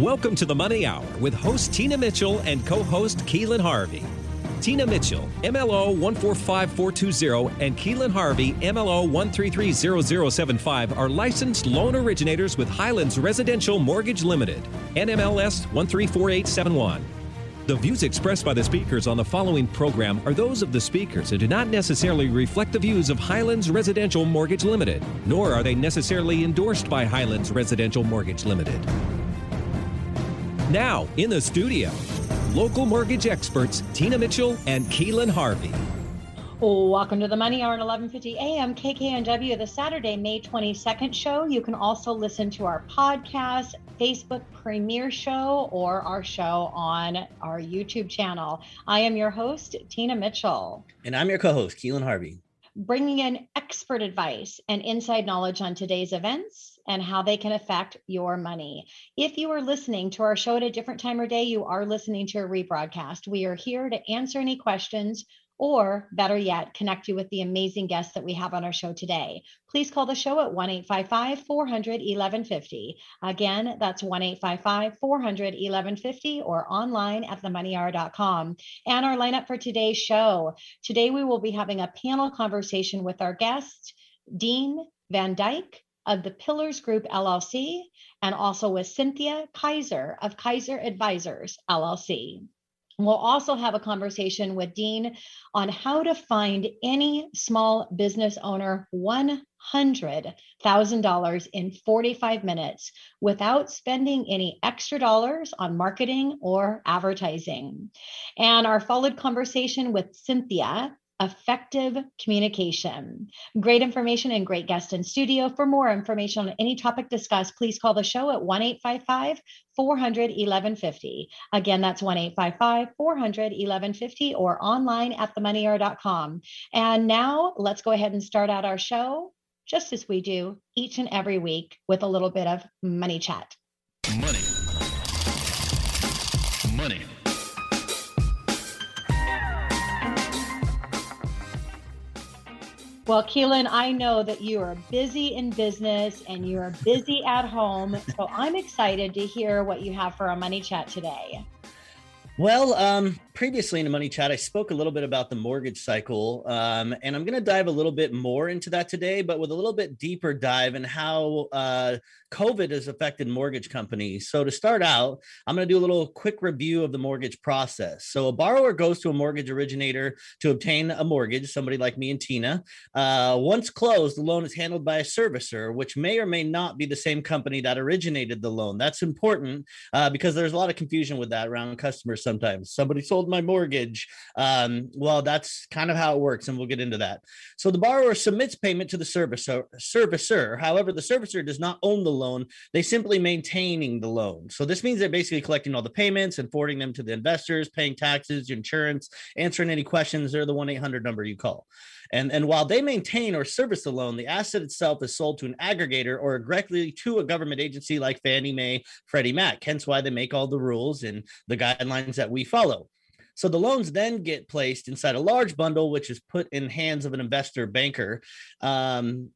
Welcome to the Money Hour with host Tina Mitchell and co host Keelan Harvey. Tina Mitchell, MLO 145420, and Keelan Harvey, MLO 1330075, are licensed loan originators with Highlands Residential Mortgage Limited, NMLS 134871. The views expressed by the speakers on the following program are those of the speakers and do not necessarily reflect the views of Highlands Residential Mortgage Limited, nor are they necessarily endorsed by Highlands Residential Mortgage Limited. Now, in the studio, local mortgage experts Tina Mitchell and Keelan Harvey. Oh, welcome to the Money Hour at 11:50 a.m. KKNW, the Saturday, May 22nd show. You can also listen to our podcast, Facebook premiere show, or our show on our YouTube channel. I am your host, Tina Mitchell, and I'm your co-host, Keelan Harvey, bringing in expert advice and inside knowledge on today's events and how they can affect your money. If you are listening to our show at a different time or day, you are listening to a rebroadcast. We are here to answer any questions or better yet, connect you with the amazing guests that we have on our show today. Please call the show at 1 855 400 1150. Again, that's 1 855 400 1150 or online at themoneyhour.com. And our lineup for today's show today, we will be having a panel conversation with our guest, Dean Van Dyke of the Pillars Group LLC, and also with Cynthia Kaiser of Kaiser Advisors LLC. We'll also have a conversation with Dean on how to find any small business owner $100,000 in 45 minutes without spending any extra dollars on marketing or advertising. And our followed conversation with Cynthia effective communication. Great information and great guest in studio. For more information on any topic discussed, please call the show at 1 855 400 1150. Again, that's 1 855 400 1150 or online at themoneyhour.com. And now let's go ahead and start out our show just as we do each and every week with a little bit of money chat. Money. Money. Well, Keelan, I know that you are busy in business and you are busy at home. So I'm excited to hear what you have for our money chat today. Well, um, previously in the money chat, I spoke a little bit about the mortgage cycle, um, and I'm going to dive a little bit more into that today, but with a little bit deeper dive in how uh, COVID has affected mortgage companies. So, to start out, I'm going to do a little quick review of the mortgage process. So, a borrower goes to a mortgage originator to obtain a mortgage, somebody like me and Tina. Uh, once closed, the loan is handled by a servicer, which may or may not be the same company that originated the loan. That's important uh, because there's a lot of confusion with that around customers sometimes. Somebody sold my mortgage. Um, well, that's kind of how it works, and we'll get into that. So, the borrower submits payment to the servicer. servicer. However, the servicer does not own the loan, they simply maintaining the loan. So this means they're basically collecting all the payments and forwarding them to the investors, paying taxes, insurance, answering any questions. They're the 1 800 number you call. And, and while they maintain or service the loan, the asset itself is sold to an aggregator or directly to a government agency like Fannie Mae, Freddie Mac. Hence why they make all the rules and the guidelines that we follow. So the loans then get placed inside a large bundle, which is put in hands of an investor banker. Um,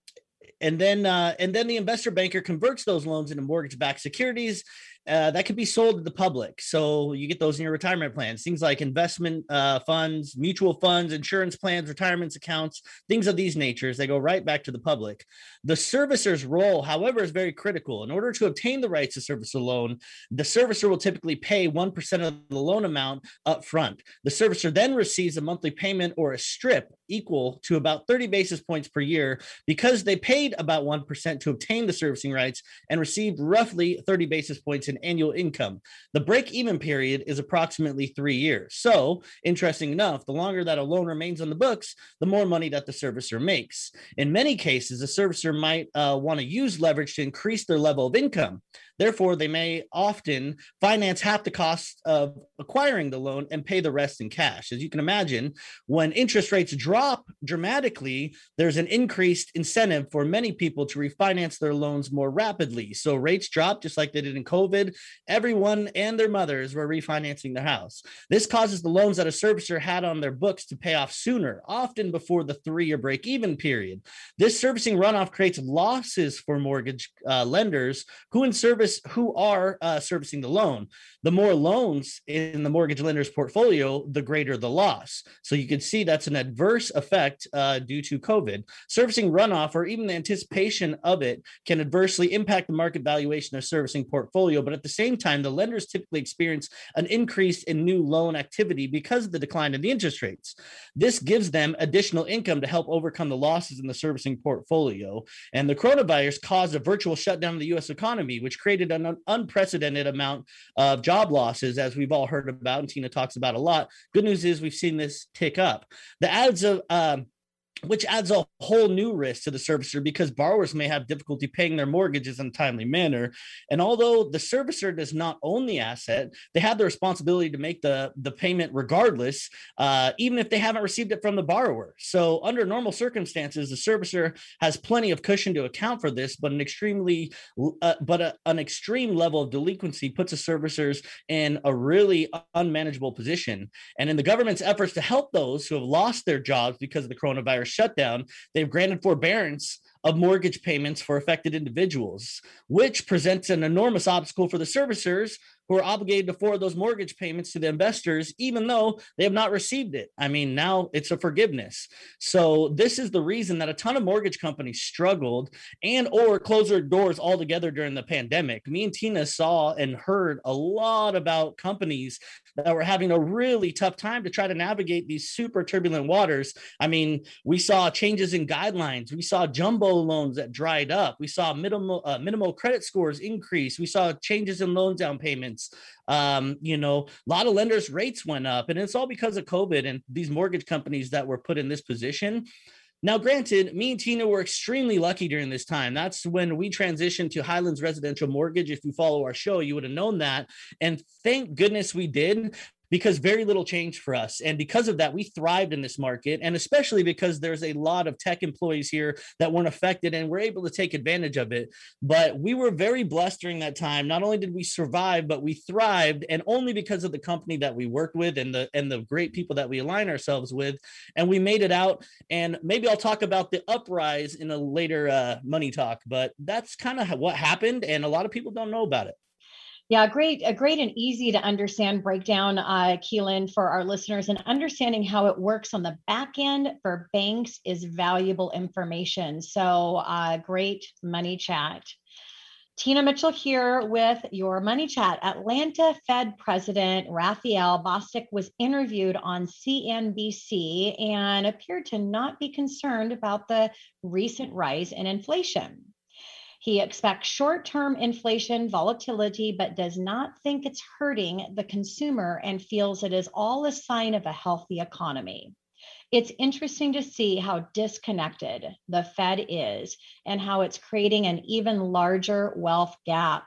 and then uh, and then the investor banker converts those loans into mortgage-backed securities uh, that could be sold to the public. So you get those in your retirement plans, things like investment uh, funds, mutual funds, insurance plans, retirements accounts, things of these natures. They go right back to the public. The servicer's role, however, is very critical. In order to obtain the rights to service a loan, the servicer will typically pay 1% of the loan amount up front. The servicer then receives a monthly payment or a strip equal to about 30 basis points per year because they paid about 1% to obtain the servicing rights and received roughly 30 basis points in annual income. The break even period is approximately three years. So, interesting enough, the longer that a loan remains on the books, the more money that the servicer makes. In many cases, a servicer might uh, want to use leverage to increase their level of income. Therefore, they may often finance half the cost of acquiring the loan and pay the rest in cash. As you can imagine, when interest rates drop dramatically, there's an increased incentive for many people to refinance their loans more rapidly. So rates drop just like they did in COVID everyone and their mothers were refinancing their house. This causes the loans that a servicer had on their books to pay off sooner, often before the three year break even period. This servicing runoff creates losses for mortgage uh, lenders who in service who are uh, servicing the loan. The more loans in the mortgage lender's portfolio, the greater the loss. So you can see that's an adverse effect uh, due to COVID. Servicing runoff or even the anticipation of it can adversely impact the market valuation of servicing portfolio. But at the same time, the lenders typically experience an increase in new loan activity because of the decline in the interest rates. This gives them additional income to help overcome the losses in the servicing portfolio. And the coronavirus caused a virtual shutdown of the US economy, which created an unprecedented amount of job losses, as we've all heard about, and Tina talks about a lot. Good news is we've seen this tick up. The ads of um, which adds a whole new risk to the servicer because borrowers may have difficulty paying their mortgages in a timely manner. And although the servicer does not own the asset, they have the responsibility to make the, the payment regardless, uh, even if they haven't received it from the borrower. So, under normal circumstances, the servicer has plenty of cushion to account for this, but an extremely, uh, but a, an extreme level of delinquency puts the servicers in a really unmanageable position. And in the government's efforts to help those who have lost their jobs because of the coronavirus shutdown, they've granted forbearance of mortgage payments for affected individuals, which presents an enormous obstacle for the servicers who are obligated to forward those mortgage payments to the investors, even though they have not received it. I mean, now it's a forgiveness. So this is the reason that a ton of mortgage companies struggled and or closed their doors altogether during the pandemic. Me and Tina saw and heard a lot about companies that were having a really tough time to try to navigate these super turbulent waters. I mean, we saw changes in guidelines. We saw jumbo loans that dried up. We saw minimal uh, minimal credit scores increase. We saw changes in loan down payments. Um, you know, a lot of lenders' rates went up, and it's all because of COVID and these mortgage companies that were put in this position. Now, granted, me and Tina were extremely lucky during this time. That's when we transitioned to Highlands Residential Mortgage. If you follow our show, you would have known that. And thank goodness we did because very little changed for us. And because of that, we thrived in this market. And especially because there's a lot of tech employees here that weren't affected and we're able to take advantage of it. But we were very blessed during that time. Not only did we survive, but we thrived and only because of the company that we worked with and the and the great people that we align ourselves with. And we made it out. And maybe I'll talk about the uprise in a later uh, money talk, but that's kind of what happened. And a lot of people don't know about it. Yeah, great, a great and easy to understand breakdown, uh, Keelan, for our listeners, and understanding how it works on the back end for banks is valuable information. So, uh, great money chat. Tina Mitchell here with your money chat. Atlanta Fed President Raphael Bostic was interviewed on CNBC and appeared to not be concerned about the recent rise in inflation. He expects short term inflation volatility, but does not think it's hurting the consumer and feels it is all a sign of a healthy economy. It's interesting to see how disconnected the Fed is and how it's creating an even larger wealth gap.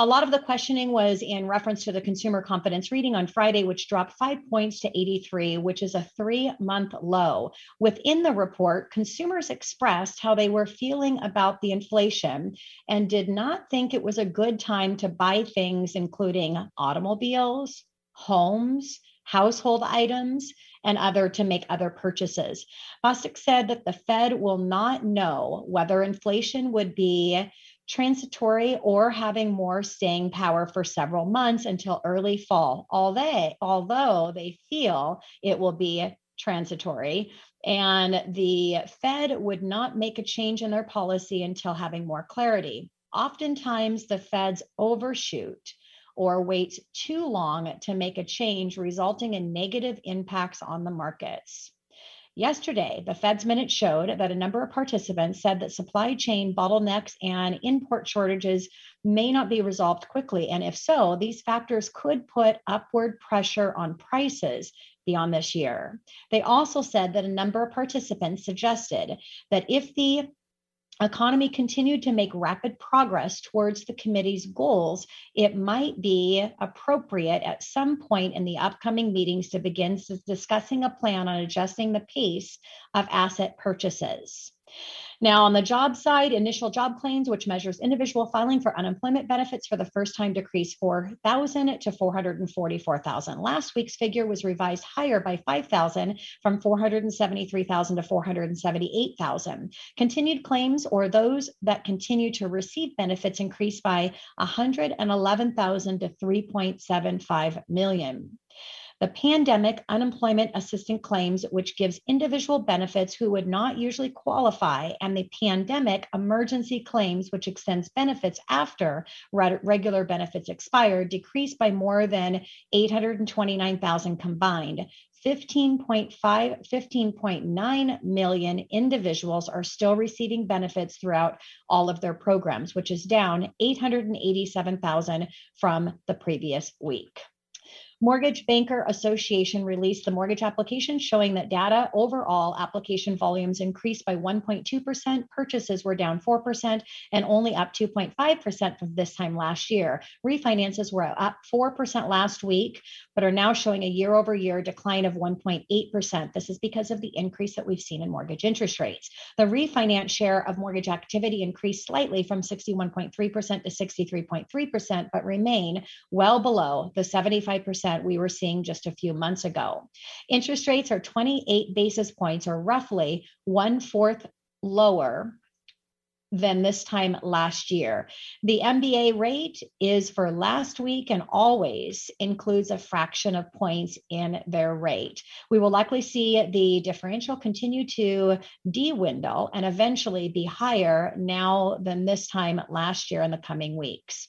A lot of the questioning was in reference to the consumer confidence reading on Friday, which dropped five points to 83, which is a three month low. Within the report, consumers expressed how they were feeling about the inflation and did not think it was a good time to buy things, including automobiles, homes, household items, and other to make other purchases. Bostic said that the Fed will not know whether inflation would be transitory or having more staying power for several months until early fall. Although, although they feel it will be transitory, and the Fed would not make a change in their policy until having more clarity. Oftentimes, the Feds overshoot or wait too long to make a change, resulting in negative impacts on the markets. Yesterday, the Fed's minute showed that a number of participants said that supply chain bottlenecks and import shortages may not be resolved quickly. And if so, these factors could put upward pressure on prices beyond this year. They also said that a number of participants suggested that if the economy continued to make rapid progress towards the committee's goals, it might be appropriate at some point in the upcoming meetings to begin discussing a plan on adjusting the pace of asset purchases. Now, on the job side, initial job claims, which measures individual filing for unemployment benefits for the first time, decreased 4,000 to 444,000. Last week's figure was revised higher by 5,000 from 473,000 to 478,000. Continued claims, or those that continue to receive benefits, increased by 111,000 to 3.75 million. The pandemic unemployment assistance claims, which gives individual benefits who would not usually qualify, and the pandemic emergency claims, which extends benefits after regular benefits expire, decreased by more than 829,000 combined. 15.5 15.9 million individuals are still receiving benefits throughout all of their programs which is down 887,000 from the previous week Mortgage Banker Association released the mortgage application showing that data overall application volumes increased by 1.2%, purchases were down 4%, and only up 2.5% from this time last year. Refinances were up 4% last week, but are now showing a year over year decline of 1.8%. This is because of the increase that we've seen in mortgage interest rates. The refinance share of mortgage activity increased slightly from 61.3% to 63.3%, but remain well below the 75% percent we were seeing just a few months ago. Interest rates are 28 basis points, or roughly one fourth lower than this time last year. The MBA rate is for last week and always includes a fraction of points in their rate. We will likely see the differential continue to dwindle and eventually be higher now than this time last year in the coming weeks.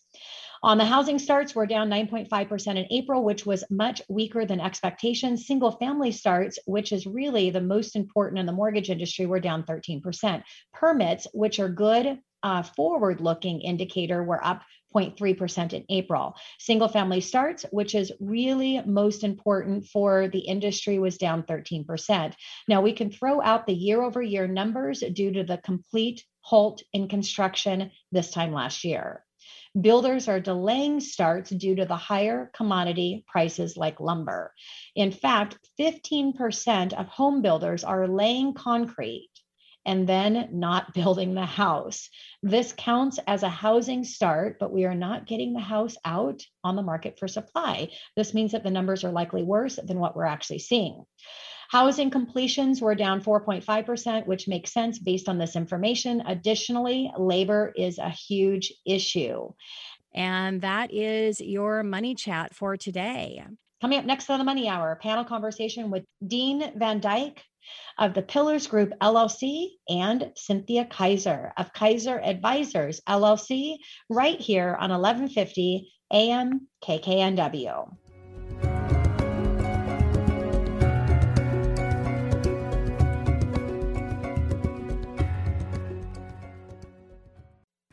On the housing starts, we're down 9.5% in April, which was much weaker than expectations. Single family starts, which is really the most important in the mortgage industry, were down 13%. Permits, which are good uh, forward looking indicator, were up 0.3% in April. Single family starts, which is really most important for the industry, was down 13%. Now we can throw out the year over year numbers due to the complete halt in construction this time last year. Builders are delaying starts due to the higher commodity prices like lumber. In fact, 15% of home builders are laying concrete and then not building the house. This counts as a housing start, but we are not getting the house out on the market for supply. This means that the numbers are likely worse than what we're actually seeing. Housing completions were down 4.5%, which makes sense based on this information. Additionally, labor is a huge issue. And that is your money chat for today. Coming up next on the Money Hour, panel conversation with Dean Van Dyke of the Pillars Group LLC and Cynthia Kaiser of Kaiser Advisors LLC, right here on 1150 AM KKNW.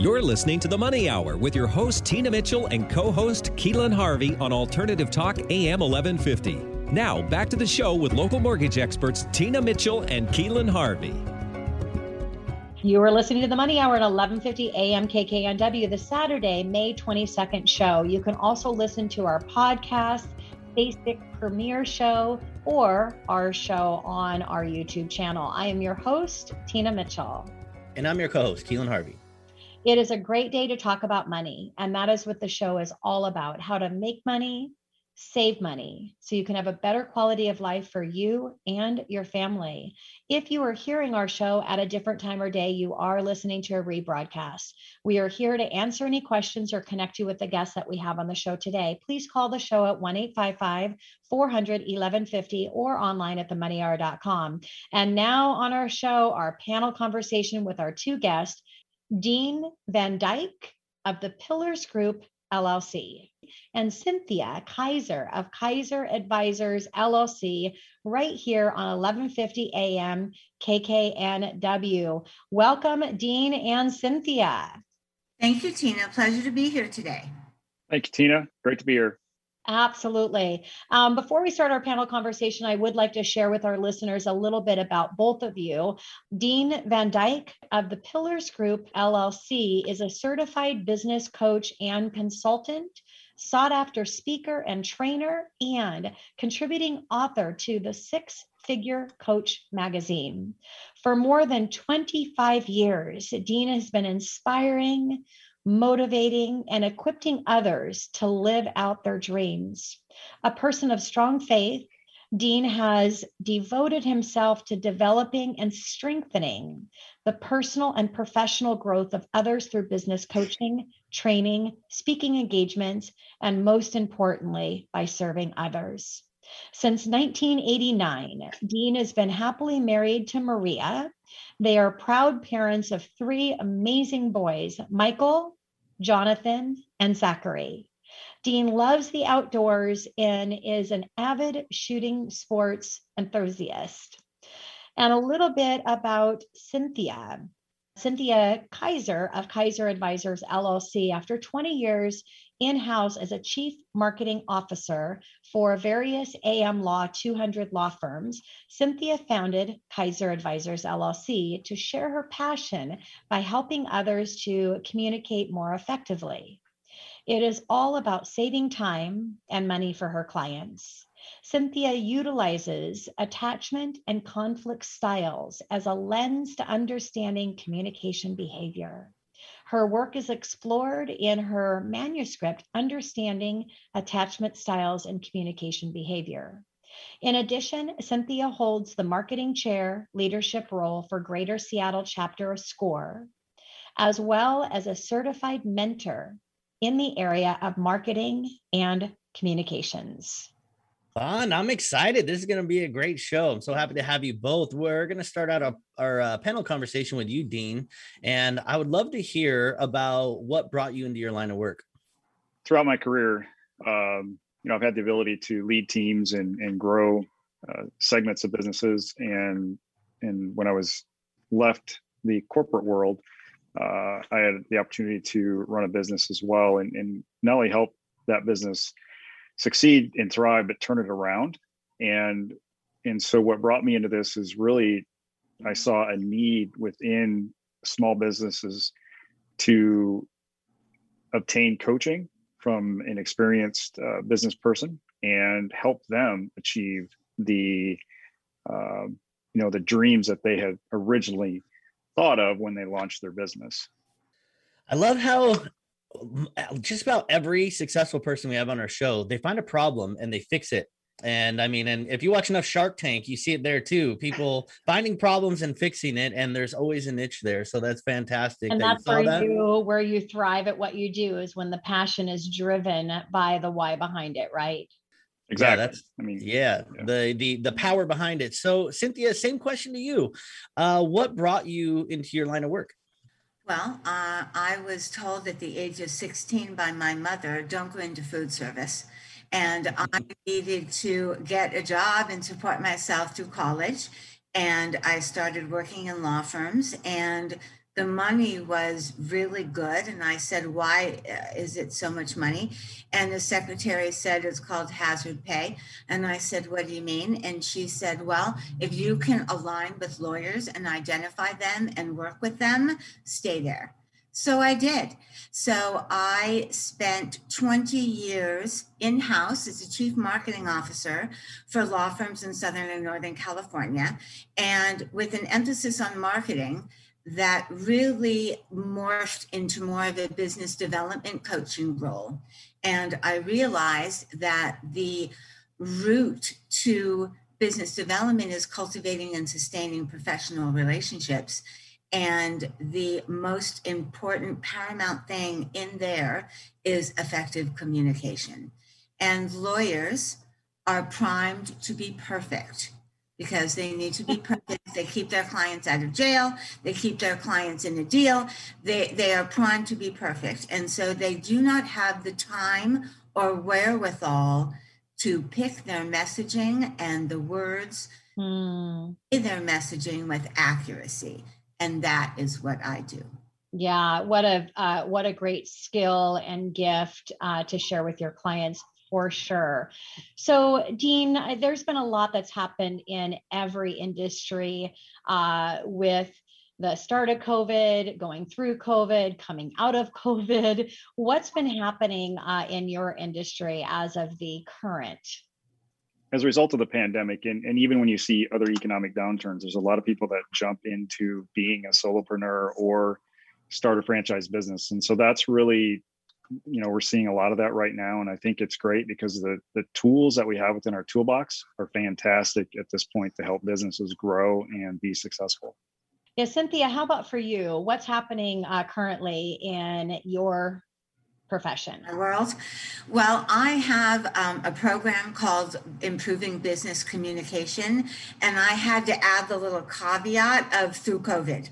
You're listening to The Money Hour with your host, Tina Mitchell, and co host, Keelan Harvey on Alternative Talk AM 1150. Now, back to the show with local mortgage experts, Tina Mitchell and Keelan Harvey. You are listening to the Money Hour at 11:50 a.m. KKNW, the Saturday, May 22nd show. You can also listen to our podcast, Facebook premiere show, or our show on our YouTube channel. I am your host, Tina Mitchell. And I'm your co-host, Keelan Harvey. It is a great day to talk about money. And that is what the show is all about how to make money, save money, so you can have a better quality of life for you and your family. If you are hearing our show at a different time or day, you are listening to a rebroadcast. We are here to answer any questions or connect you with the guests that we have on the show today. Please call the show at 1 855 400 1150 or online at themoneyhour.com. And now on our show, our panel conversation with our two guests. Dean Van Dyke of the Pillars Group LLC, and Cynthia Kaiser of Kaiser Advisors LLC, right here on 1150 AM KKNW. Welcome, Dean and Cynthia. Thank you, Tina. Pleasure to be here today. Thank you, Tina. Great to be here. Absolutely. Um, before we start our panel conversation, I would like to share with our listeners a little bit about both of you. Dean Van Dyke of the Pillars Group LLC is a certified business coach and consultant, sought after speaker and trainer, and contributing author to the Six Figure Coach magazine. For more than 25 years, Dean has been inspiring, motivating, and equipping others to live out their dreams. A person of strong faith, Dean has devoted himself to developing and strengthening the personal and professional growth of others through business coaching, training, speaking engagements, and most importantly, by serving others. Since 1989, Dean has been happily married to Maria. They are proud parents of three amazing boys Michael, Jonathan, and Zachary. Dean loves the outdoors and is an avid shooting sports enthusiast. And a little bit about Cynthia. Cynthia Kaiser of Kaiser Advisors LLC, after 20 years in house as a chief marketing officer for various AM Law 200 law firms, Cynthia founded Kaiser Advisors LLC to share her passion by helping others to communicate more effectively. It is all about saving time and money for her clients. Cynthia utilizes attachment and conflict styles as a lens to understanding communication behavior. Her work is explored in her manuscript, Understanding Attachment Styles and Communication Behavior. In addition, Cynthia holds the marketing chair leadership role for Greater Seattle chapter of SCORE, as well as a certified mentor in the area of marketing and communications. Fun. I'm excited. This is going to be a great show. I'm so happy to have you both. We're going to start out our, our uh, panel conversation with you, Dean. And I would love to hear about what brought you into your line of work. Throughout my career, um, you know, I've had the ability to lead teams and, and grow uh, segments of businesses. And, and when I was left the corporate world, uh, I had the opportunity to run a business as well and, and not only help that business succeed and thrive, but turn it around. And and so what brought me into this is really I saw a need within small businesses to obtain coaching from an experienced uh, business person and help them achieve the uh, you know the dreams that they had originally thought of when they launched their business. I love how just about every successful person we have on our show, they find a problem and they fix it. And I mean, and if you watch enough Shark Tank, you see it there too. People finding problems and fixing it, and there's always a niche there. So that's fantastic. And that that's where that. you where you thrive at what you do is when the passion is driven by the why behind it, right? Exactly. Yeah, that's I mean, yeah, yeah, the the the power behind it. So Cynthia, same question to you. Uh, what brought you into your line of work? Well, uh, I was told at the age of 16 by my mother, don't go into food service. And I needed to get a job and support myself through college. And I started working in law firms. And the money was really good. And I said, Why uh, is it so much money? And the secretary said, It's called hazard pay. And I said, What do you mean? And she said, Well, if you can align with lawyers and identify them and work with them, stay there. So I did. So I spent 20 years in house as a chief marketing officer for law firms in Southern and Northern California, and with an emphasis on marketing that really morphed into more of a business development coaching role. And I realized that the route to business development is cultivating and sustaining professional relationships. And the most important paramount thing in there is effective communication. And lawyers are primed to be perfect because they need to be perfect. they keep their clients out of jail. They keep their clients in a deal. They, they are primed to be perfect. And so they do not have the time or wherewithal to pick their messaging and the words mm. in their messaging with accuracy. And that is what I do. Yeah, what a uh, what a great skill and gift uh, to share with your clients for sure. So, Dean, there's been a lot that's happened in every industry uh, with the start of COVID, going through COVID, coming out of COVID. What's been happening uh, in your industry as of the current? As a result of the pandemic, and, and even when you see other economic downturns, there's a lot of people that jump into being a solopreneur or start a franchise business. And so that's really you know we're seeing a lot of that right now and i think it's great because the the tools that we have within our toolbox are fantastic at this point to help businesses grow and be successful. Yeah cynthia how about for you? What's happening uh, currently in your profession? World? Well i have um, a program called improving business communication and i had to add the little caveat of through covid.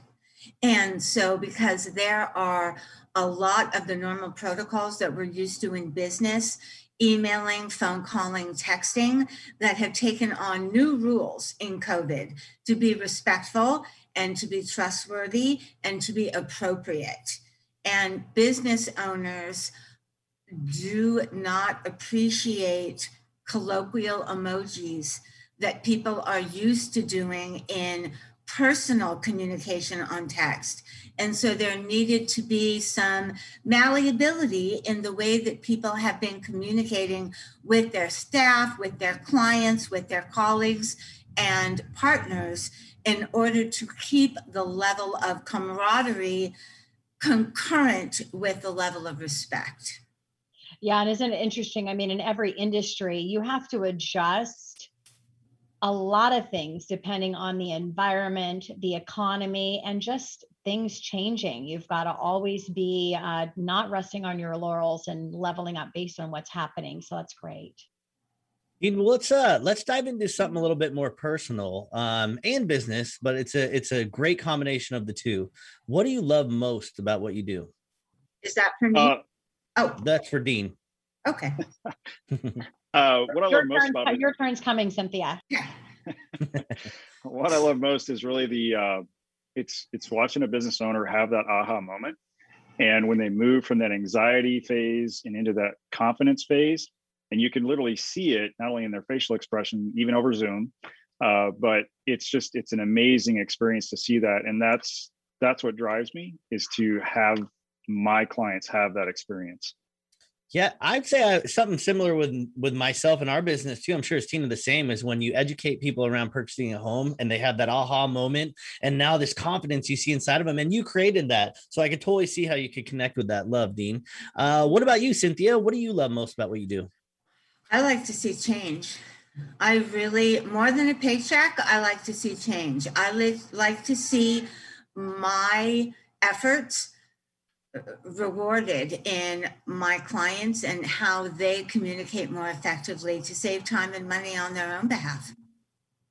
And so because there are a lot of the normal protocols that we're used to in business emailing, phone calling, texting that have taken on new rules in COVID to be respectful and to be trustworthy and to be appropriate. And business owners do not appreciate colloquial emojis that people are used to doing in personal communication on text. And so there needed to be some malleability in the way that people have been communicating with their staff, with their clients, with their colleagues and partners in order to keep the level of camaraderie concurrent with the level of respect. Yeah, and isn't it interesting? I mean, in every industry, you have to adjust a lot of things depending on the environment, the economy, and just things changing. You've got to always be uh, not resting on your laurels and leveling up based on what's happening. So that's great. Dean, well, let's uh let's dive into something a little bit more personal um and business, but it's a it's a great combination of the two. What do you love most about what you do? Is that for me? Uh, oh, that's for Dean. Okay. Uh, what I love most about it, your turn's coming, Cynthia. what I love most is really the uh, it's it's watching a business owner have that aha moment, and when they move from that anxiety phase and into that confidence phase, and you can literally see it not only in their facial expression, even over Zoom, uh, but it's just it's an amazing experience to see that, and that's that's what drives me is to have my clients have that experience. Yeah, I'd say I, something similar with with myself and our business too. I'm sure it's Tina the same is when you educate people around purchasing a home and they have that aha moment, and now this confidence you see inside of them, and you created that. So I could totally see how you could connect with that love, Dean. Uh, what about you, Cynthia? What do you love most about what you do? I like to see change. I really more than a paycheck. I like to see change. I like like to see my efforts rewarded in my clients and how they communicate more effectively to save time and money on their own behalf.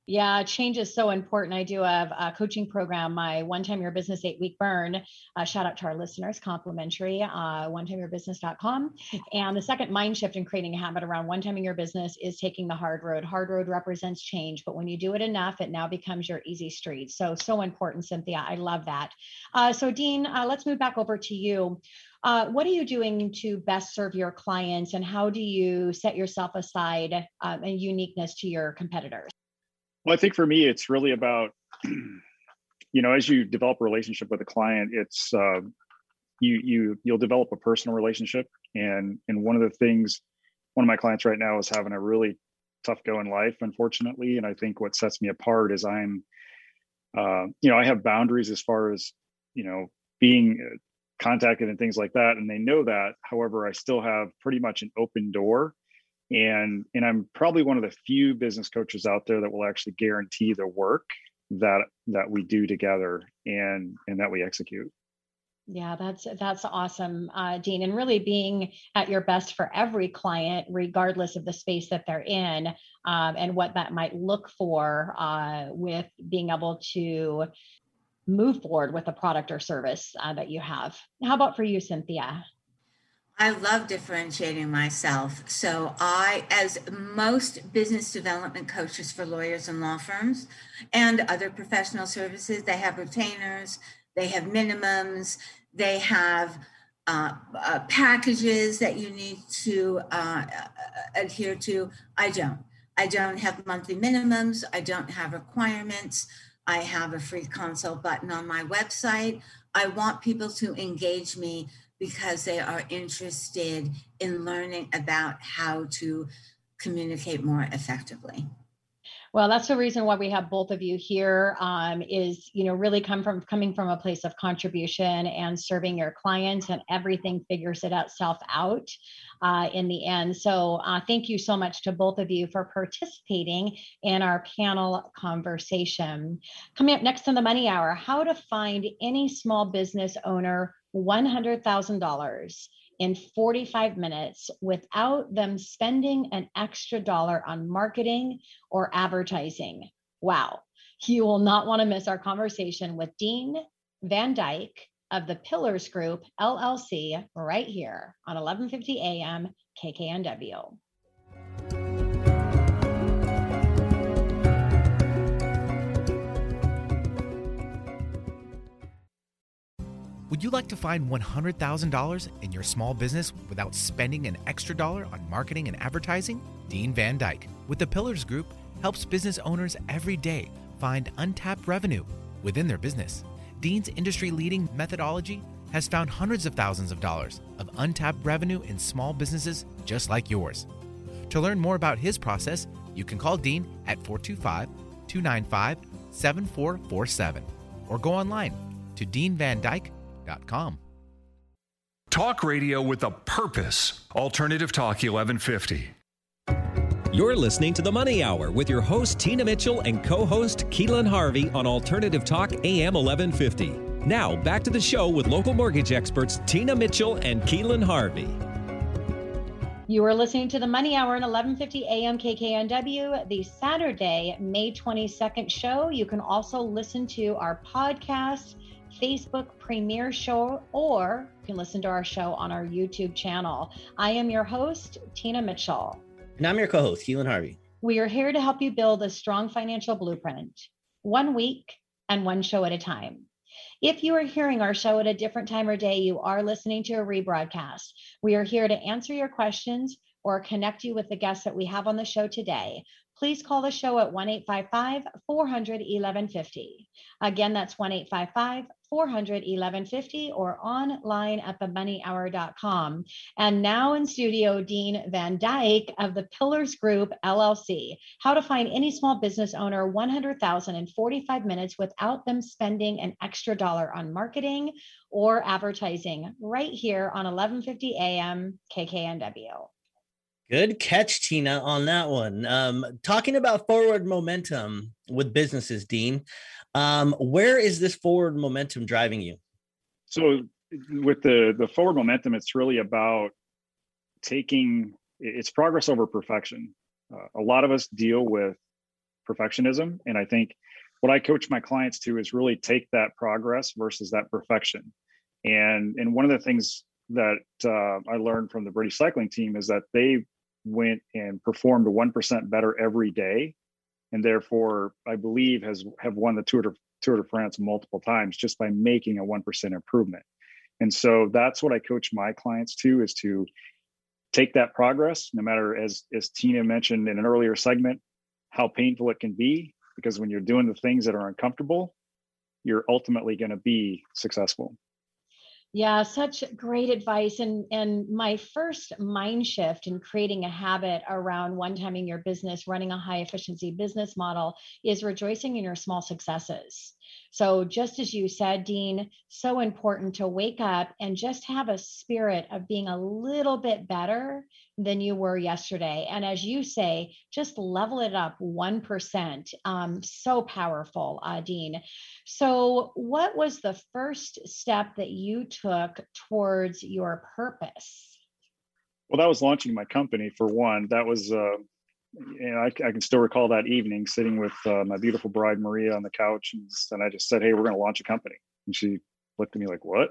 Yeah, change is so important. I do have a coaching program, my One Time Your Business Eight Week Burn. Uh, shout out to our listeners, complimentary, uh, onetimeyourbusiness.com. And the second mind shift in creating a habit around one timing your business is taking the hard road. Hard road represents change, but when you do it enough, it now becomes your easy street. So, so important, Cynthia. I love that. Uh, so, Dean, uh, let's move back over to you. Uh, what are you doing to best serve your clients and how do you set yourself aside um, and uniqueness to your competitors? Well, I think for me, it's really about, you know, as you develop a relationship with a client, it's uh, you you you'll develop a personal relationship, and and one of the things, one of my clients right now is having a really tough go in life, unfortunately, and I think what sets me apart is I'm, uh, you know, I have boundaries as far as you know being uh, contacted and things like that, and they know that. However, I still have pretty much an open door and and i'm probably one of the few business coaches out there that will actually guarantee the work that that we do together and and that we execute Yeah, that's that's awesome, uh, Dean, and really being at your best for every client, regardless of the space that they're in, um, and what that might look for uh, with being able to move forward with a product or service uh, that you have. How about for you, Cynthia? I love differentiating myself. So, I, as most business development coaches for lawyers and law firms and other professional services, they have retainers, they have minimums, they have uh, uh, packages that you need to uh, adhere to. I don't. I don't have monthly minimums. I don't have requirements. I have a free consult button on my website. I want people to engage me because they are interested in learning about how to communicate more effectively. Well, that's the reason why we have both of you here. Um, is you know really come from coming from a place of contribution and serving your clients, and everything figures it itself out uh, in the end. So uh, thank you so much to both of you for participating in our panel conversation. Coming up next on the Money Hour, how to find any small business owner one hundred thousand dollars in 45 minutes without them spending an extra dollar on marketing or advertising. Wow. You will not want to miss our conversation with Dean Van Dyke of the Pillars Group LLC right here on 1150 AM KKNW. Would you like to find $100,000 in your small business without spending an extra dollar on marketing and advertising? Dean Van Dyke with the Pillars Group helps business owners every day find untapped revenue within their business. Dean's industry leading methodology has found hundreds of thousands of dollars of untapped revenue in small businesses just like yours. To learn more about his process, you can call Dean at 425 295 7447 or go online to deanvandyke.com Talk radio with a purpose. Alternative Talk 1150. You're listening to the Money Hour with your host, Tina Mitchell, and co host, Keelan Harvey on Alternative Talk AM 1150. Now, back to the show with local mortgage experts Tina Mitchell and Keelan Harvey. You are listening to the Money Hour at 11:50 a.m. KKNW, the Saturday, May 22nd show. You can also listen to our podcast Facebook premiere show, or you can listen to our show on our YouTube channel. I am your host, Tina Mitchell. And I'm your co host, Keelan Harvey. We are here to help you build a strong financial blueprint, one week and one show at a time. If you are hearing our show at a different time or day, you are listening to a rebroadcast. We are here to answer your questions or connect you with the guests that we have on the show today please call the show at 1 855 400 1150. Again, that's 1 855 400 1150 or online at themoneyhour.com. And now in studio, Dean Van Dyke of the Pillars Group LLC. How to find any small business owner 100,000 in 45 minutes without them spending an extra dollar on marketing or advertising right here on 1150 AM KKNW. Good catch, Tina, on that one. Um, talking about forward momentum with businesses, Dean, um, where is this forward momentum driving you? So, with the the forward momentum, it's really about taking it's progress over perfection. Uh, a lot of us deal with perfectionism, and I think what I coach my clients to is really take that progress versus that perfection. And and one of the things that uh, I learned from the British cycling team is that they went and performed 1% better every day and therefore I believe has have won the Tour de, Tour de France multiple times just by making a 1% improvement. And so that's what I coach my clients to is to take that progress no matter as as Tina mentioned in an earlier segment how painful it can be because when you're doing the things that are uncomfortable you're ultimately going to be successful. Yeah, such great advice. And and my first mind shift in creating a habit around one-timing your business, running a high efficiency business model is rejoicing in your small successes. So, just as you said, Dean, so important to wake up and just have a spirit of being a little bit better than you were yesterday. And as you say, just level it up 1%. Um, so powerful, uh, Dean. So, what was the first step that you took towards your purpose? Well, that was launching my company for one. That was, uh, you know, I, I, can still recall that evening sitting with uh, my beautiful bride Maria on the couch, and, and I just said, "Hey, we're going to launch a company." And she looked at me like, "What?"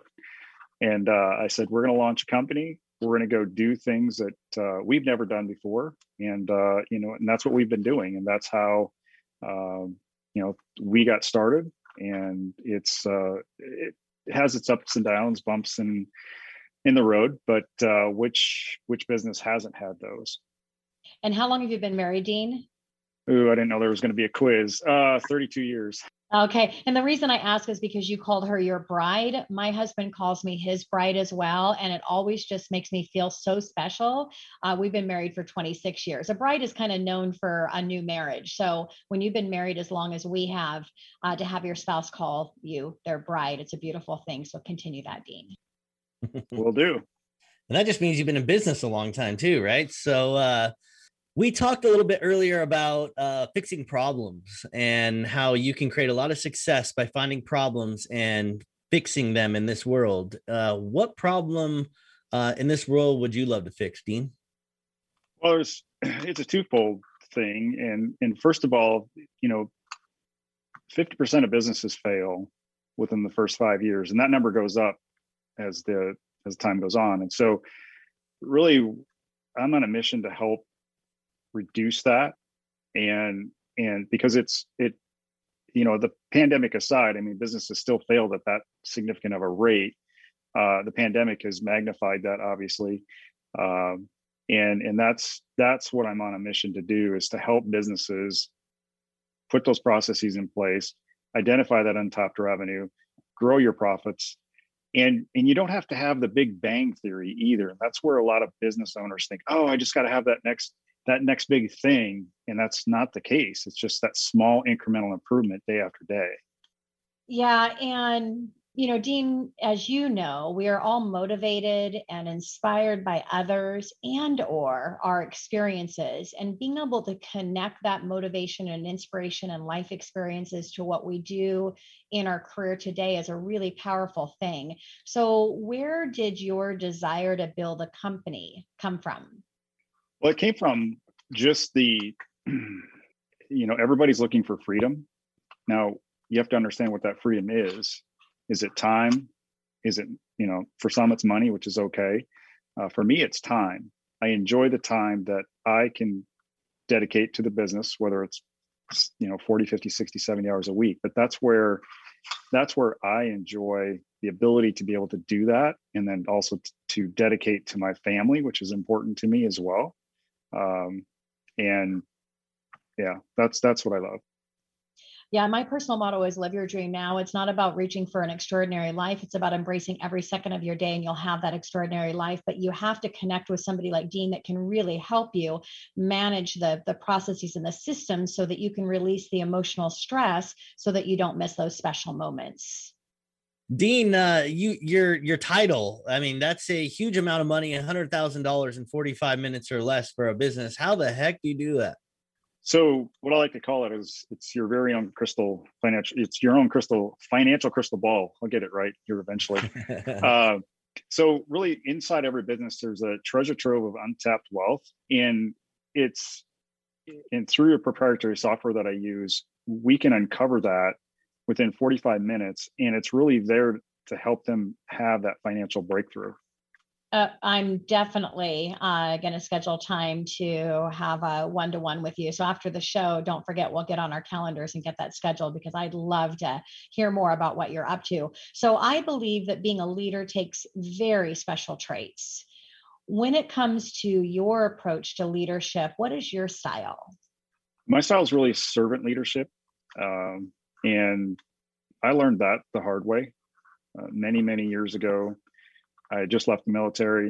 And uh, I said, "We're going to launch a company. We're going to go do things that uh, we've never done before, and uh, you know, and that's what we've been doing, and that's how, um, you know, we got started. And it's uh, it has its ups and downs, bumps and in the road, but uh, which which business hasn't had those? And how long have you been married, Dean? Ooh, I didn't know there was going to be a quiz. Uh, 32 years. Okay. And the reason I ask is because you called her your bride. My husband calls me his bride as well. And it always just makes me feel so special. Uh, we've been married for 26 years. A bride is kind of known for a new marriage. So when you've been married as long as we have, uh, to have your spouse call you their bride, it's a beautiful thing. So continue that, Dean. Will do. And that just means you've been in business a long time too, right? So uh, we talked a little bit earlier about uh, fixing problems and how you can create a lot of success by finding problems and fixing them in this world. Uh, what problem uh, in this world would you love to fix, Dean? Well, there's, it's a twofold thing, and and first of all, you know, fifty percent of businesses fail within the first five years, and that number goes up as the as time goes on. And so, really, I'm on a mission to help reduce that, and and because it's it, you know, the pandemic aside, I mean, businesses still failed at that significant of a rate. Uh, the pandemic has magnified that, obviously, um, and and that's that's what I'm on a mission to do is to help businesses put those processes in place, identify that untapped revenue, grow your profits, and and you don't have to have the big bang theory either. That's where a lot of business owners think oh i just got to have that next that next big thing and that's not the case it's just that small incremental improvement day after day yeah and you know, Dean, as you know, we are all motivated and inspired by others and or our experiences and being able to connect that motivation and inspiration and life experiences to what we do in our career today is a really powerful thing. So, where did your desire to build a company come from? Well, it came from just the you know, everybody's looking for freedom. Now, you have to understand what that freedom is is it time? Is it, you know, for some it's money, which is okay. Uh, for me, it's time. I enjoy the time that I can dedicate to the business, whether it's, you know, 40, 50, 60, 70 hours a week. But that's where, that's where I enjoy the ability to be able to do that. And then also t- to dedicate to my family, which is important to me as well. Um, and yeah, that's, that's what I love yeah, my personal motto is live your dream now. It's not about reaching for an extraordinary life. It's about embracing every second of your day and you'll have that extraordinary life. But you have to connect with somebody like Dean that can really help you manage the, the processes and the systems so that you can release the emotional stress so that you don't miss those special moments. Dean, uh, you your your title. I mean, that's a huge amount of money, hundred thousand dollars in forty five minutes or less for a business. How the heck do you do that? So what I like to call it is it's your very own crystal financial. It's your own crystal financial crystal ball. I'll get it right here eventually. uh, so really, inside every business, there's a treasure trove of untapped wealth, and it's and through a proprietary software that I use, we can uncover that within 45 minutes, and it's really there to help them have that financial breakthrough. Uh, I'm definitely uh, going to schedule time to have a one to one with you. So after the show, don't forget, we'll get on our calendars and get that scheduled because I'd love to hear more about what you're up to. So I believe that being a leader takes very special traits. When it comes to your approach to leadership, what is your style? My style is really servant leadership. Um, and I learned that the hard way uh, many, many years ago I just left the military.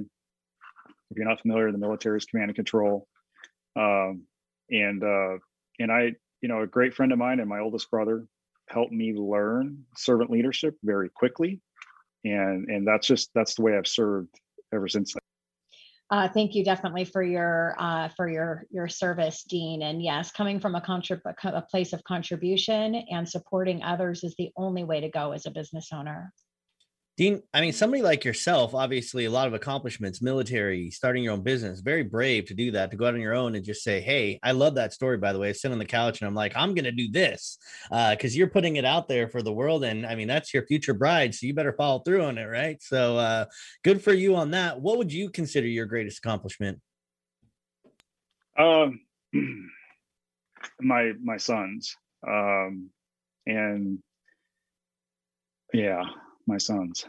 If you're not familiar, the military is command and control. Um, and uh, and I, you know, a great friend of mine and my oldest brother, helped me learn servant leadership very quickly and and that's just that's the way i've served ever since uh, thank you definitely for your uh, for your your service, Dean. And yes, coming from a, contrib- a place of contribution and supporting others is the only way to go as a business owner. Dean, I mean, somebody like yourself, obviously a lot of accomplishments, military, starting your own business, very brave to do that, to go out on your own and just say, Hey, I love that story, by the way. I sit on the couch and I'm like, I'm going to do this because uh, you're putting it out there for the world. And I mean, that's your future bride. So you better follow through on it. Right. So uh, good for you on that. What would you consider your greatest accomplishment? Um, my, my sons, um, and yeah, my sons.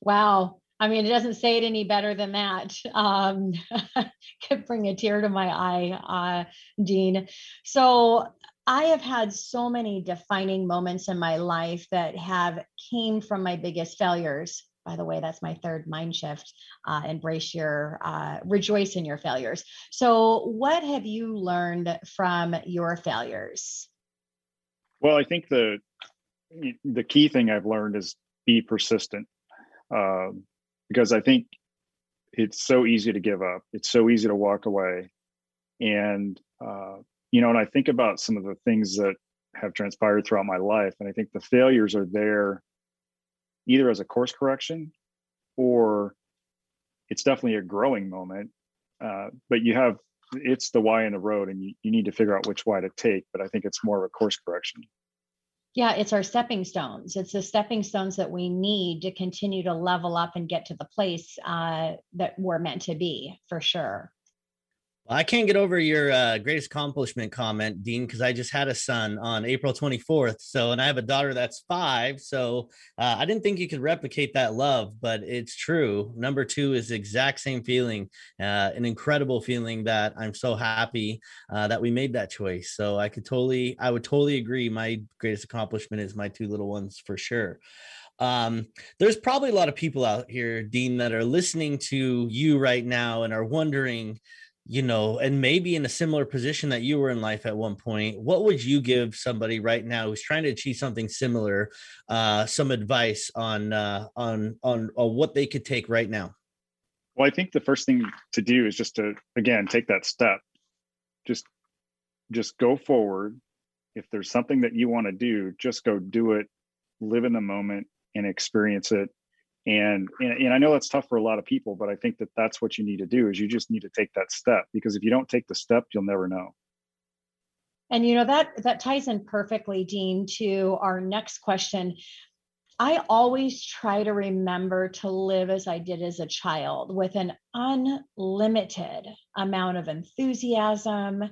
Wow. I mean, it doesn't say it any better than that. Um, could bring a tear to my eye, uh, Dean. So I have had so many defining moments in my life that have came from my biggest failures. By the way, that's my third mind shift. Uh, embrace your, uh, rejoice in your failures. So, what have you learned from your failures? Well, I think the the key thing I've learned is be persistent, uh, because I think it's so easy to give up. It's so easy to walk away, and uh, you know, and I think about some of the things that have transpired throughout my life, and I think the failures are there either as a course correction or it's definitely a growing moment. Uh, but you have it's the why in the road, and you, you need to figure out which why to take. But I think it's more of a course correction. Yeah, it's our stepping stones. It's the stepping stones that we need to continue to level up and get to the place uh, that we're meant to be, for sure. I can't get over your uh, greatest accomplishment comment, Dean, because I just had a son on April 24th. So, and I have a daughter that's five. So, uh, I didn't think you could replicate that love, but it's true. Number two is the exact same feeling, uh, an incredible feeling that I'm so happy uh, that we made that choice. So, I could totally, I would totally agree. My greatest accomplishment is my two little ones for sure um, there's probably a lot of people out here dean that are listening to you right now and are wondering you know, and maybe in a similar position that you were in life at one point, what would you give somebody right now who's trying to achieve something similar, uh, some advice on uh, on on on what they could take right now? Well, I think the first thing to do is just to again take that step. Just just go forward. If there's something that you want to do, just go do it. Live in the moment and experience it and, and i know that's tough for a lot of people but i think that that's what you need to do is you just need to take that step because if you don't take the step you'll never know. And you know that that ties in perfectly dean to our next question. I always try to remember to live as i did as a child with an unlimited amount of enthusiasm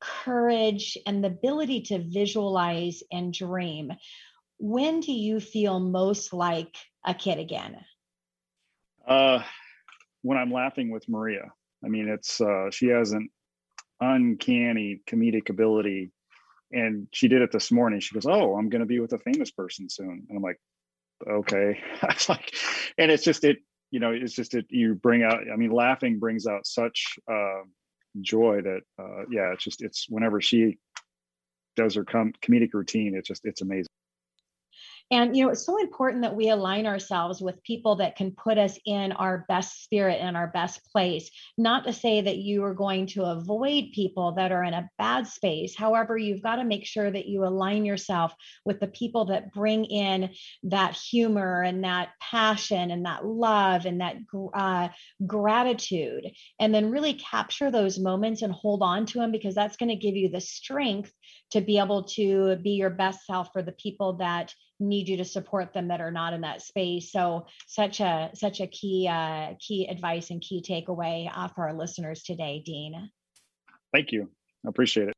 courage and the ability to visualize and dream. When do you feel most like a kid again? Uh, when I'm laughing with Maria. I mean, it's uh, she has an uncanny comedic ability, and she did it this morning. She goes, "Oh, I'm going to be with a famous person soon," and I'm like, "Okay." I was like, and it's just it. You know, it's just it. You bring out. I mean, laughing brings out such uh, joy that, uh, yeah, it's just it's whenever she does her com- comedic routine, it's just it's amazing. And, you know, it's so important that we align ourselves with people that can put us in our best spirit and our best place. Not to say that you are going to avoid people that are in a bad space. However, you've got to make sure that you align yourself with the people that bring in that humor and that passion and that love and that uh, gratitude. And then really capture those moments and hold on to them because that's going to give you the strength to be able to be your best self for the people that need you to support them that are not in that space. So such a such a key uh, key advice and key takeaway uh, for our listeners today dean. Thank you. I appreciate it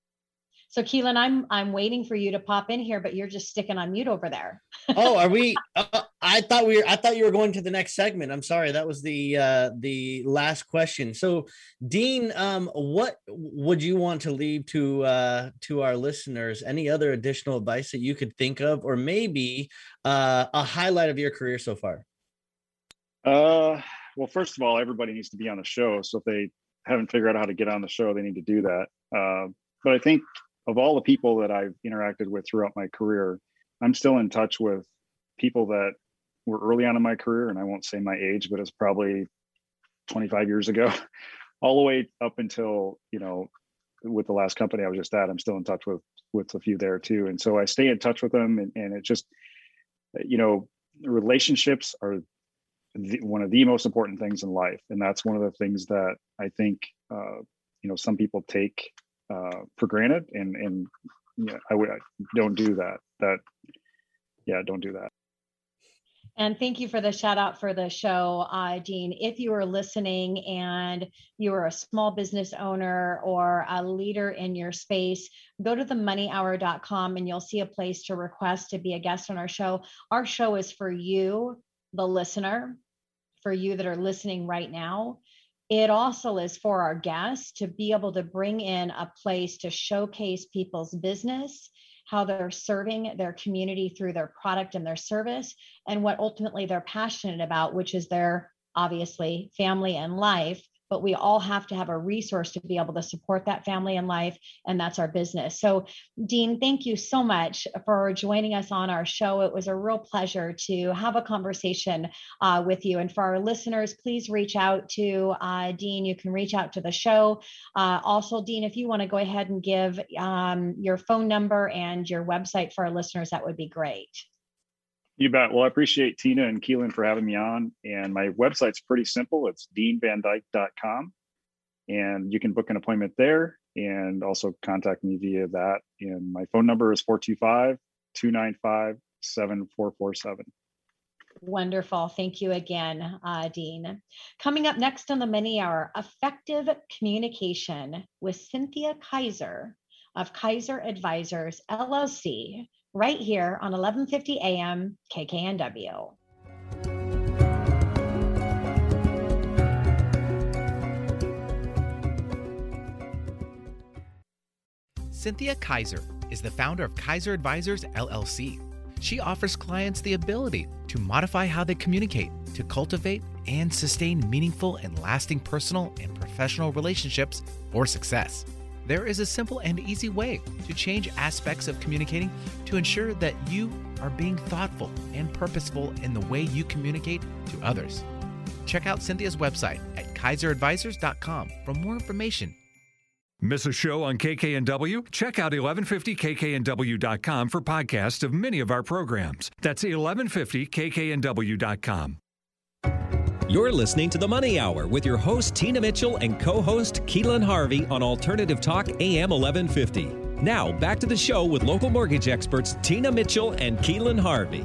so Keelan, I'm I'm waiting for you to pop in here, but you're just sticking on mute over there. oh, are we? Uh, I thought we were. I thought you were going to the next segment. I'm sorry, that was the uh, the last question. So, Dean, um, what would you want to leave to uh, to our listeners? Any other additional advice that you could think of, or maybe uh, a highlight of your career so far? Uh, well, first of all, everybody needs to be on the show. So if they haven't figured out how to get on the show, they need to do that. Uh, but I think of all the people that I've interacted with throughout my career, I'm still in touch with people that were early on in my career, and I won't say my age, but it's probably 25 years ago, all the way up until you know, with the last company I was just at, I'm still in touch with with a few there too, and so I stay in touch with them, and, and it just, you know, relationships are the, one of the most important things in life, and that's one of the things that I think uh, you know some people take uh, for granted, and and yeah, I would don't do that. That yeah, don't do that. And thank you for the shout out for the show, uh, Dean. If you are listening and you are a small business owner or a leader in your space, go to themoneyhour.com and you'll see a place to request to be a guest on our show. Our show is for you, the listener, for you that are listening right now. It also is for our guests to be able to bring in a place to showcase people's business how they're serving their community through their product and their service, and what ultimately they're passionate about, which is their obviously family and life but we all have to have a resource to be able to support that family and life and that's our business. So dean thank you so much for joining us on our show. It was a real pleasure to have a conversation uh, with you. And for our listeners please reach out to uh, dean. You can reach out to the show. Uh, also dean if you want to go ahead and give um, your phone number and your website for our listeners that would be great you bet. Well, I appreciate Tina and Keelan for having me on. And my website's pretty simple. It's deanvandyke.com. And you can book an appointment there and also contact me via that. And my phone number is 425 295 7447. Wonderful. Thank you again, uh, Dean. Coming up next on the Money Hour, effective communication with Cynthia Kaiser of Kaiser Advisors LLC right here on 1150 AM KKNW. Cynthia Kaiser is the founder of Kaiser Advisors LLC. She offers clients the ability to modify how they communicate, to cultivate and sustain meaningful and lasting personal and professional relationships for success there is a simple and easy way to change aspects of communicating to ensure that you are being thoughtful and purposeful in the way you communicate to others. Check out Cynthia's website at kaiseradvisors.com for more information. Miss a show on KKNW? Check out 1150kknw.com for podcasts of many of our programs. That's 1150kknw.com. You're listening to The Money Hour with your host, Tina Mitchell, and co host, Keelan Harvey on Alternative Talk AM 1150. Now, back to the show with local mortgage experts, Tina Mitchell and Keelan Harvey.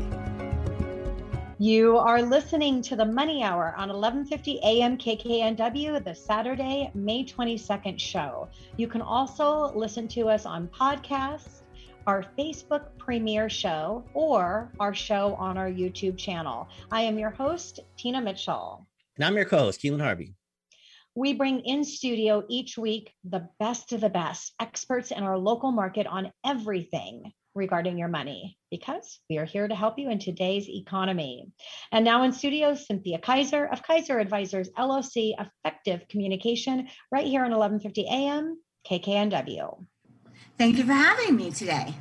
You are listening to the Money Hour on 1150 AM KKNW, the Saturday, May 22nd show. You can also listen to us on podcasts our Facebook premiere show or our show on our YouTube channel. I am your host, Tina Mitchell. And I'm your co host, Keelan Harvey. We bring in studio each week the best of the best experts in our local market on everything regarding your money because we are here to help you in today's economy. And now in studio, Cynthia Kaiser of Kaiser Advisors LLC, Effective Communication, right here on 1150 AM KKNW. Thank you for having me today.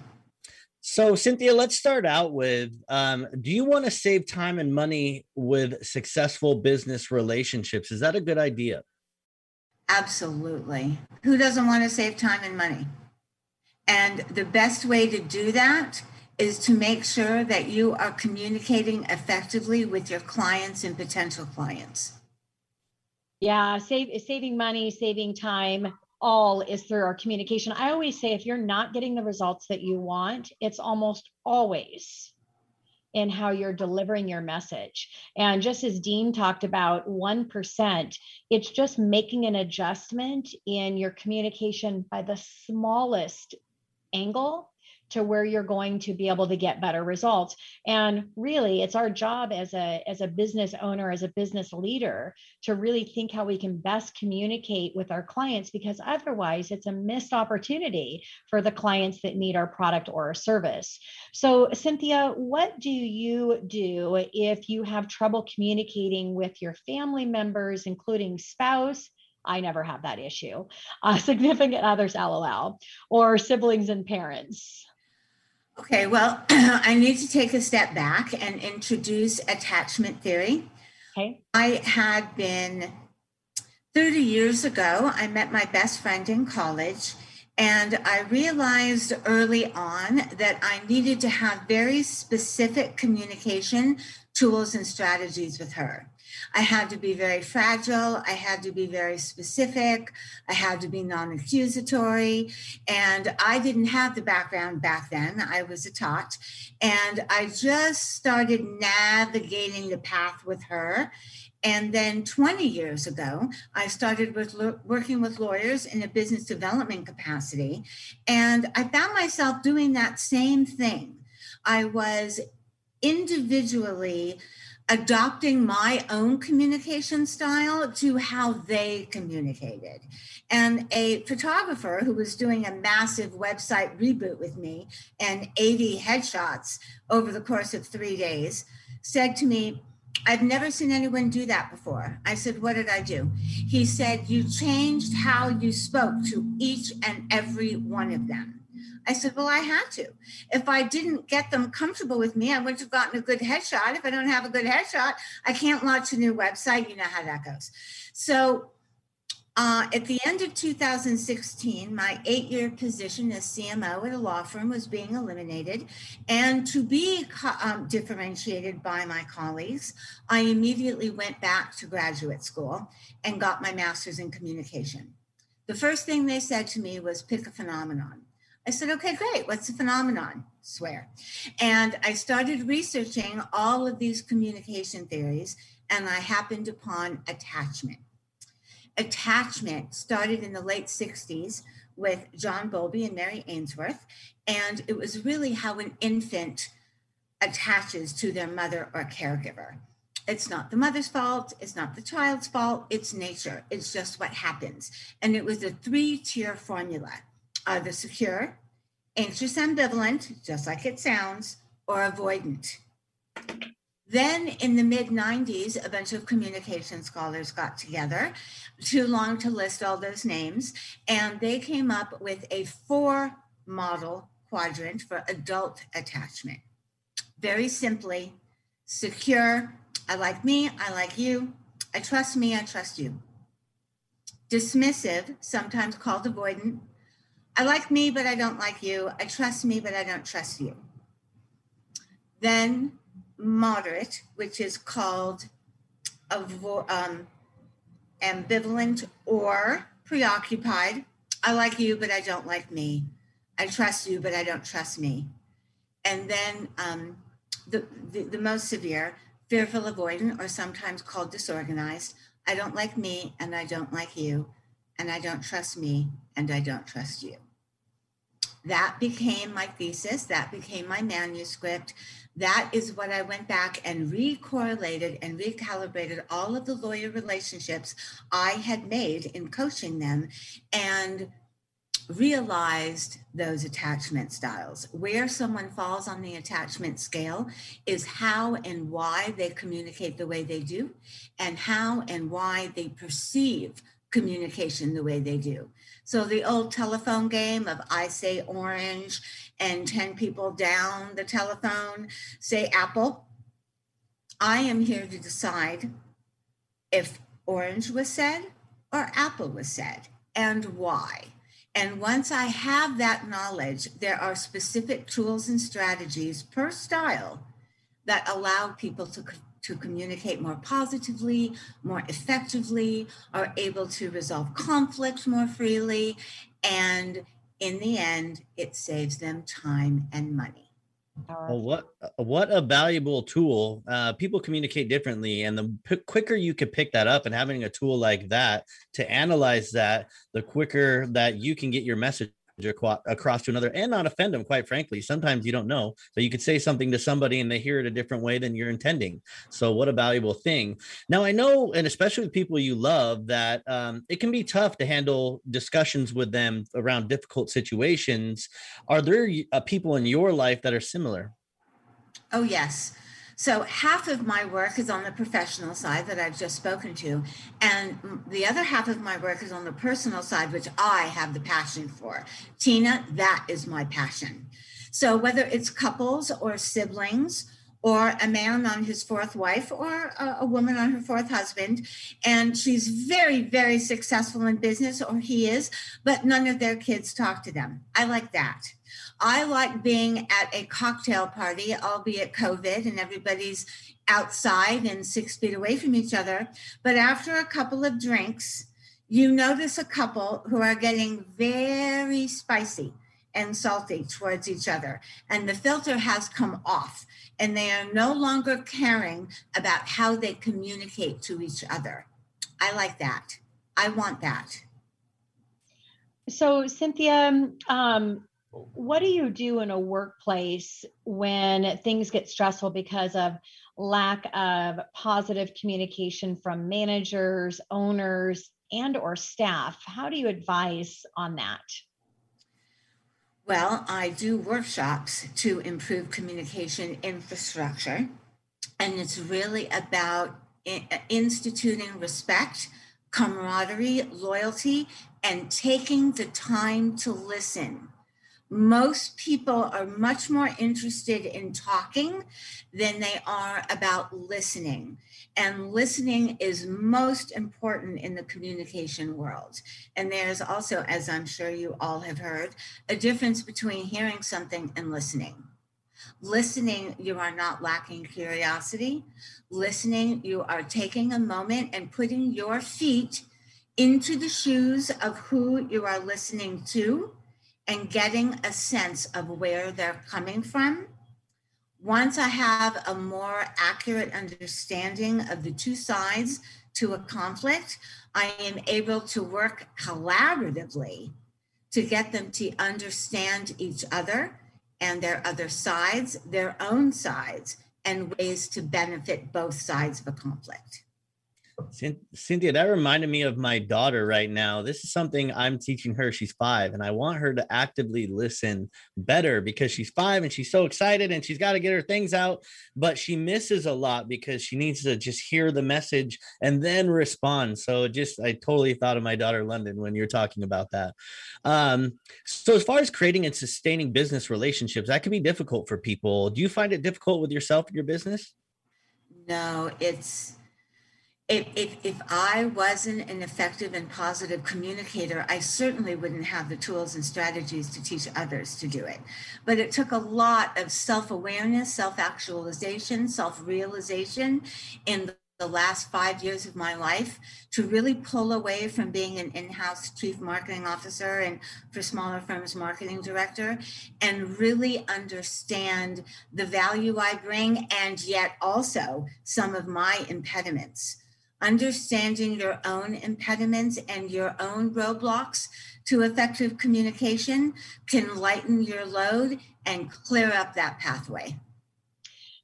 So, Cynthia, let's start out with um, Do you want to save time and money with successful business relationships? Is that a good idea? Absolutely. Who doesn't want to save time and money? And the best way to do that is to make sure that you are communicating effectively with your clients and potential clients. Yeah, save, saving money, saving time all is through our communication. I always say if you're not getting the results that you want, it's almost always in how you're delivering your message. And just as Dean talked about 1%, it's just making an adjustment in your communication by the smallest angle to where you're going to be able to get better results and really it's our job as a as a business owner as a business leader to really think how we can best communicate with our clients because otherwise it's a missed opportunity for the clients that need our product or our service so cynthia what do you do if you have trouble communicating with your family members including spouse I never have that issue. Uh, significant others, lol, or siblings and parents. Okay, well, I need to take a step back and introduce attachment theory. Okay. I had been 30 years ago, I met my best friend in college, and I realized early on that I needed to have very specific communication tools and strategies with her. I had to be very fragile. I had to be very specific. I had to be non accusatory. And I didn't have the background back then. I was a tot. And I just started navigating the path with her. And then 20 years ago, I started with lo- working with lawyers in a business development capacity. And I found myself doing that same thing. I was individually adopting my own communication style to how they communicated. And a photographer who was doing a massive website reboot with me and 80 headshots over the course of three days said to me, I've never seen anyone do that before. I said, What did I do? He said, You changed how you spoke to each and every one of them. I said, Well, I had to. If I didn't get them comfortable with me, I wouldn't have gotten a good headshot. If I don't have a good headshot, I can't launch a new website. You know how that goes. So uh, at the end of 2016, my eight year position as CMO at a law firm was being eliminated. And to be um, differentiated by my colleagues, I immediately went back to graduate school and got my master's in communication. The first thing they said to me was pick a phenomenon. I said, okay, great. What's the phenomenon? Swear. And I started researching all of these communication theories, and I happened upon attachment. Attachment started in the late 60s with John Bowlby and Mary Ainsworth, and it was really how an infant attaches to their mother or caregiver. It's not the mother's fault. It's not the child's fault. It's nature. It's just what happens. And it was a three tier formula the secure, anxious ambivalent, just like it sounds, or avoidant. Then in the mid 90s, a bunch of communication scholars got together, too long to list all those names, and they came up with a four model quadrant for adult attachment. Very simply, secure, I like me, I like you, I trust me, I trust you. Dismissive, sometimes called avoidant, I like me, but I don't like you. I trust me, but I don't trust you. Then moderate, which is called avo- um, ambivalent or preoccupied. I like you, but I don't like me. I trust you, but I don't trust me. And then um, the, the, the most severe, fearful avoidant, or sometimes called disorganized. I don't like me, and I don't like you, and I don't trust me, and I don't trust you. That became my thesis. That became my manuscript. That is what i went back and recorrelated and recalibrated all of the lawyer relationships i had made in coaching them and realized those attachment styles. Where someone falls on the attachment scale is how and why they communicate the way they do and how and why they perceive communication the way they do so the old telephone game of I say orange and 10 people down the telephone say apple. I am here to decide if orange was said or apple was said and why. And once I have that knowledge, there are specific tools and strategies per style that allow people to to communicate more positively, more effectively, are able to resolve conflicts more freely. And in the end, it saves them time and money. Well, what what a valuable tool. Uh, people communicate differently, and the p- quicker you can pick that up, and having a tool like that to analyze that, the quicker that you can get your message across to another and not offend them quite frankly. Sometimes you don't know so you could say something to somebody and they hear it a different way than you're intending. So what a valuable thing. Now i know and especially with people you love that um, it can be tough to handle discussions with them around difficult situations. Are there uh, people in your life that are similar? Oh yes So half of my work is on the professional side that I've just spoken to, and the other half of my work is on the personal side, which I have the passion for. Tina, that is my passion. So whether it's couples or siblings or a man on his fourth wife or a, a, woman on her fourth husband. And she's very very successful in business or he is but none of their kids talk to them. I like that. I like being at a cocktail party albeit covid and everybody's outside and six feet away from each other. But after a couple of drinks you notice a couple who are getting very spicy and salty towards each other and the filter has come off and they are no longer caring about how they communicate to each other. I like that. I want that. So, Cynthia, um, what do you do in a workplace when things get stressful because of lack of positive communication from managers, owners, and or staff? How do you advise on that? Well, I do workshops to improve communication infrastructure, and it's really about uh, instituting respect, camaraderie, loyalty, and taking the time to listen most people are much more interested in talking than they are about listening. And listening is most important in the communication world. And there's also, as I'm sure you all have heard, a difference between hearing something and listening. Listening, you are not lacking curiosity. Listening, you are taking a moment and putting your feet into the shoes of who you are listening to and getting a sense of where they're coming from. Once I have a more accurate understanding of the two sides to a conflict, I am able to work collaboratively to get them to understand each other and their other sides, their own sides, and ways to benefit both sides of a conflict. Cynthia, that reminded me of my daughter right now. This is something I'm teaching her. She's five, and I want her to actively listen better because she's five and she's so excited and she's got to get her things out, but she misses a lot because she needs to just hear the message and then respond. So, just I totally thought of my daughter London when you're talking about that. Um, so, as far as creating and sustaining business relationships, that can be difficult for people. Do you find it difficult with yourself and your business? No, it's if, if, if I wasn't an effective and positive communicator, I certainly wouldn't have the tools and strategies to teach others to do it. But it took a lot of self awareness, self actualization, self realization in the last five years of my life to really pull away from being an in-house chief marketing officer and for smaller firms marketing director and really understand the value i bring and yet also some of my impediments understanding your own impediments and your own roadblocks to effective communication can lighten your load and clear up that pathway.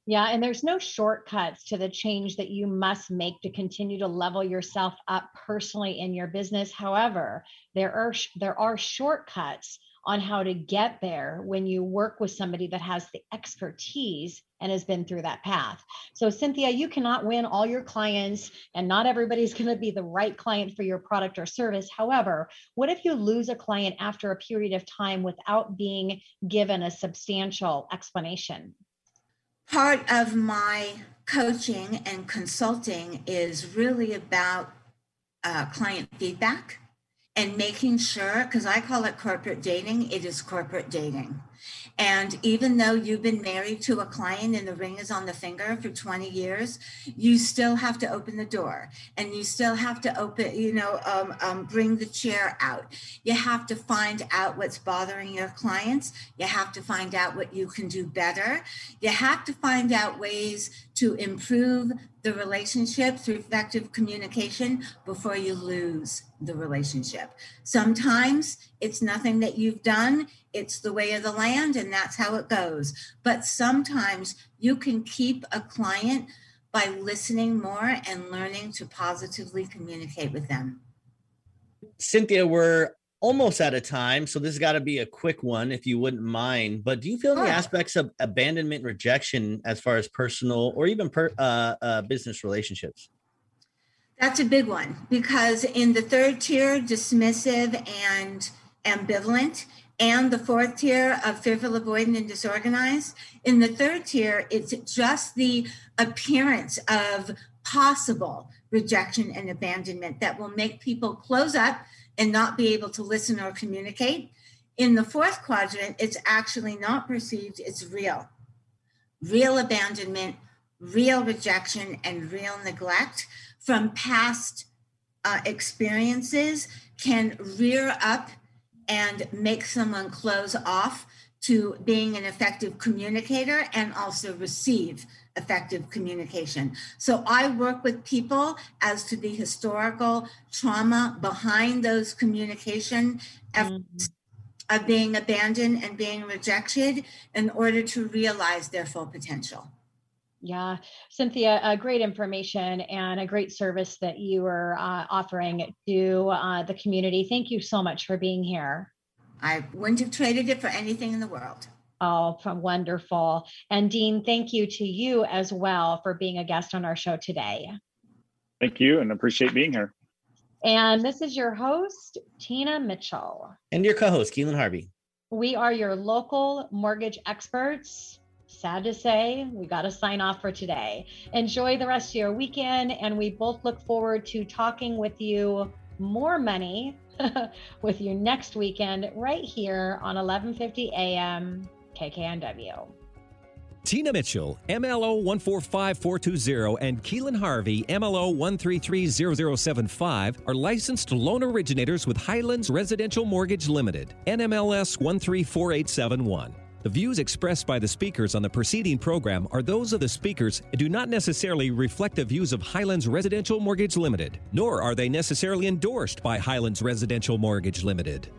Yeah, and there's no shortcuts to the change that you must make to continue to level yourself up personally in your business. However, there are there are shortcuts on how to get there when you work with somebody that has the expertise and has been through that path. So, Cynthia, you cannot win all your clients, and not everybody's going to be the right client for your product or service. However, what if you lose a client after a period of time without being given a substantial explanation? Part of my coaching and consulting is really about uh, client feedback and making sure, because I call it corporate dating, it is corporate dating. And even though you've been married to a client and the ring is on the finger for 20 years, you still have to open the door and you still have to open, you know, um, um, bring the chair out. You have to find out what's bothering your clients. You have to find out what you can do better. You have to find out ways to improve the relationship through effective communication before you lose the relationship. Sometimes it's nothing that you've done, it's the way of the land, and that's how it goes. But sometimes you can keep a client by listening more and learning to positively communicate with them. Cynthia, we're almost out of time, so this has got to be a quick one if you wouldn't mind. But do you feel any aspects of abandonment rejection as far as personal or even per, uh, uh, business relationships? That's a big one because in the third tier, dismissive and ambivalent, and the fourth tier of fearful, avoidant, and disorganized. In the third tier, it's just the appearance of possible rejection and abandonment that will make people close up and not be able to listen or communicate. In the fourth quadrant, it's actually not perceived, it's real. Real abandonment, real rejection, and real neglect from past uh, experiences can rear up and make someone close off to being an effective communicator and also receive effective communication. So I work with people as to the historical trauma behind those communication efforts mm-hmm. of being abandoned and being rejected in order to realize their full potential. Yeah, Cynthia, a great information and a great service that you are uh, offering to uh, the community. Thank you so much for being here. I wouldn't have traded it for anything in the world. Oh, from wonderful. And Dean, thank you to you as well for being a guest on our show today. Thank you and appreciate being here. And this is your host, Tina Mitchell. And your co host, Keelan Harvey. We are your local mortgage experts. Sad to say, we got to sign off for today. Enjoy the rest of your weekend, and we both look forward to talking with you more money with you next weekend right here on 1150 AM KKNW. Tina Mitchell, MLO 145420, and Keelan Harvey, MLO 1330075, are licensed loan originators with Highlands Residential Mortgage Limited, NMLS 134871. The views expressed by the speakers on the preceding program are those of the speakers and do not necessarily reflect the views of Highlands Residential Mortgage Limited, nor are they necessarily endorsed by Highlands Residential Mortgage Limited.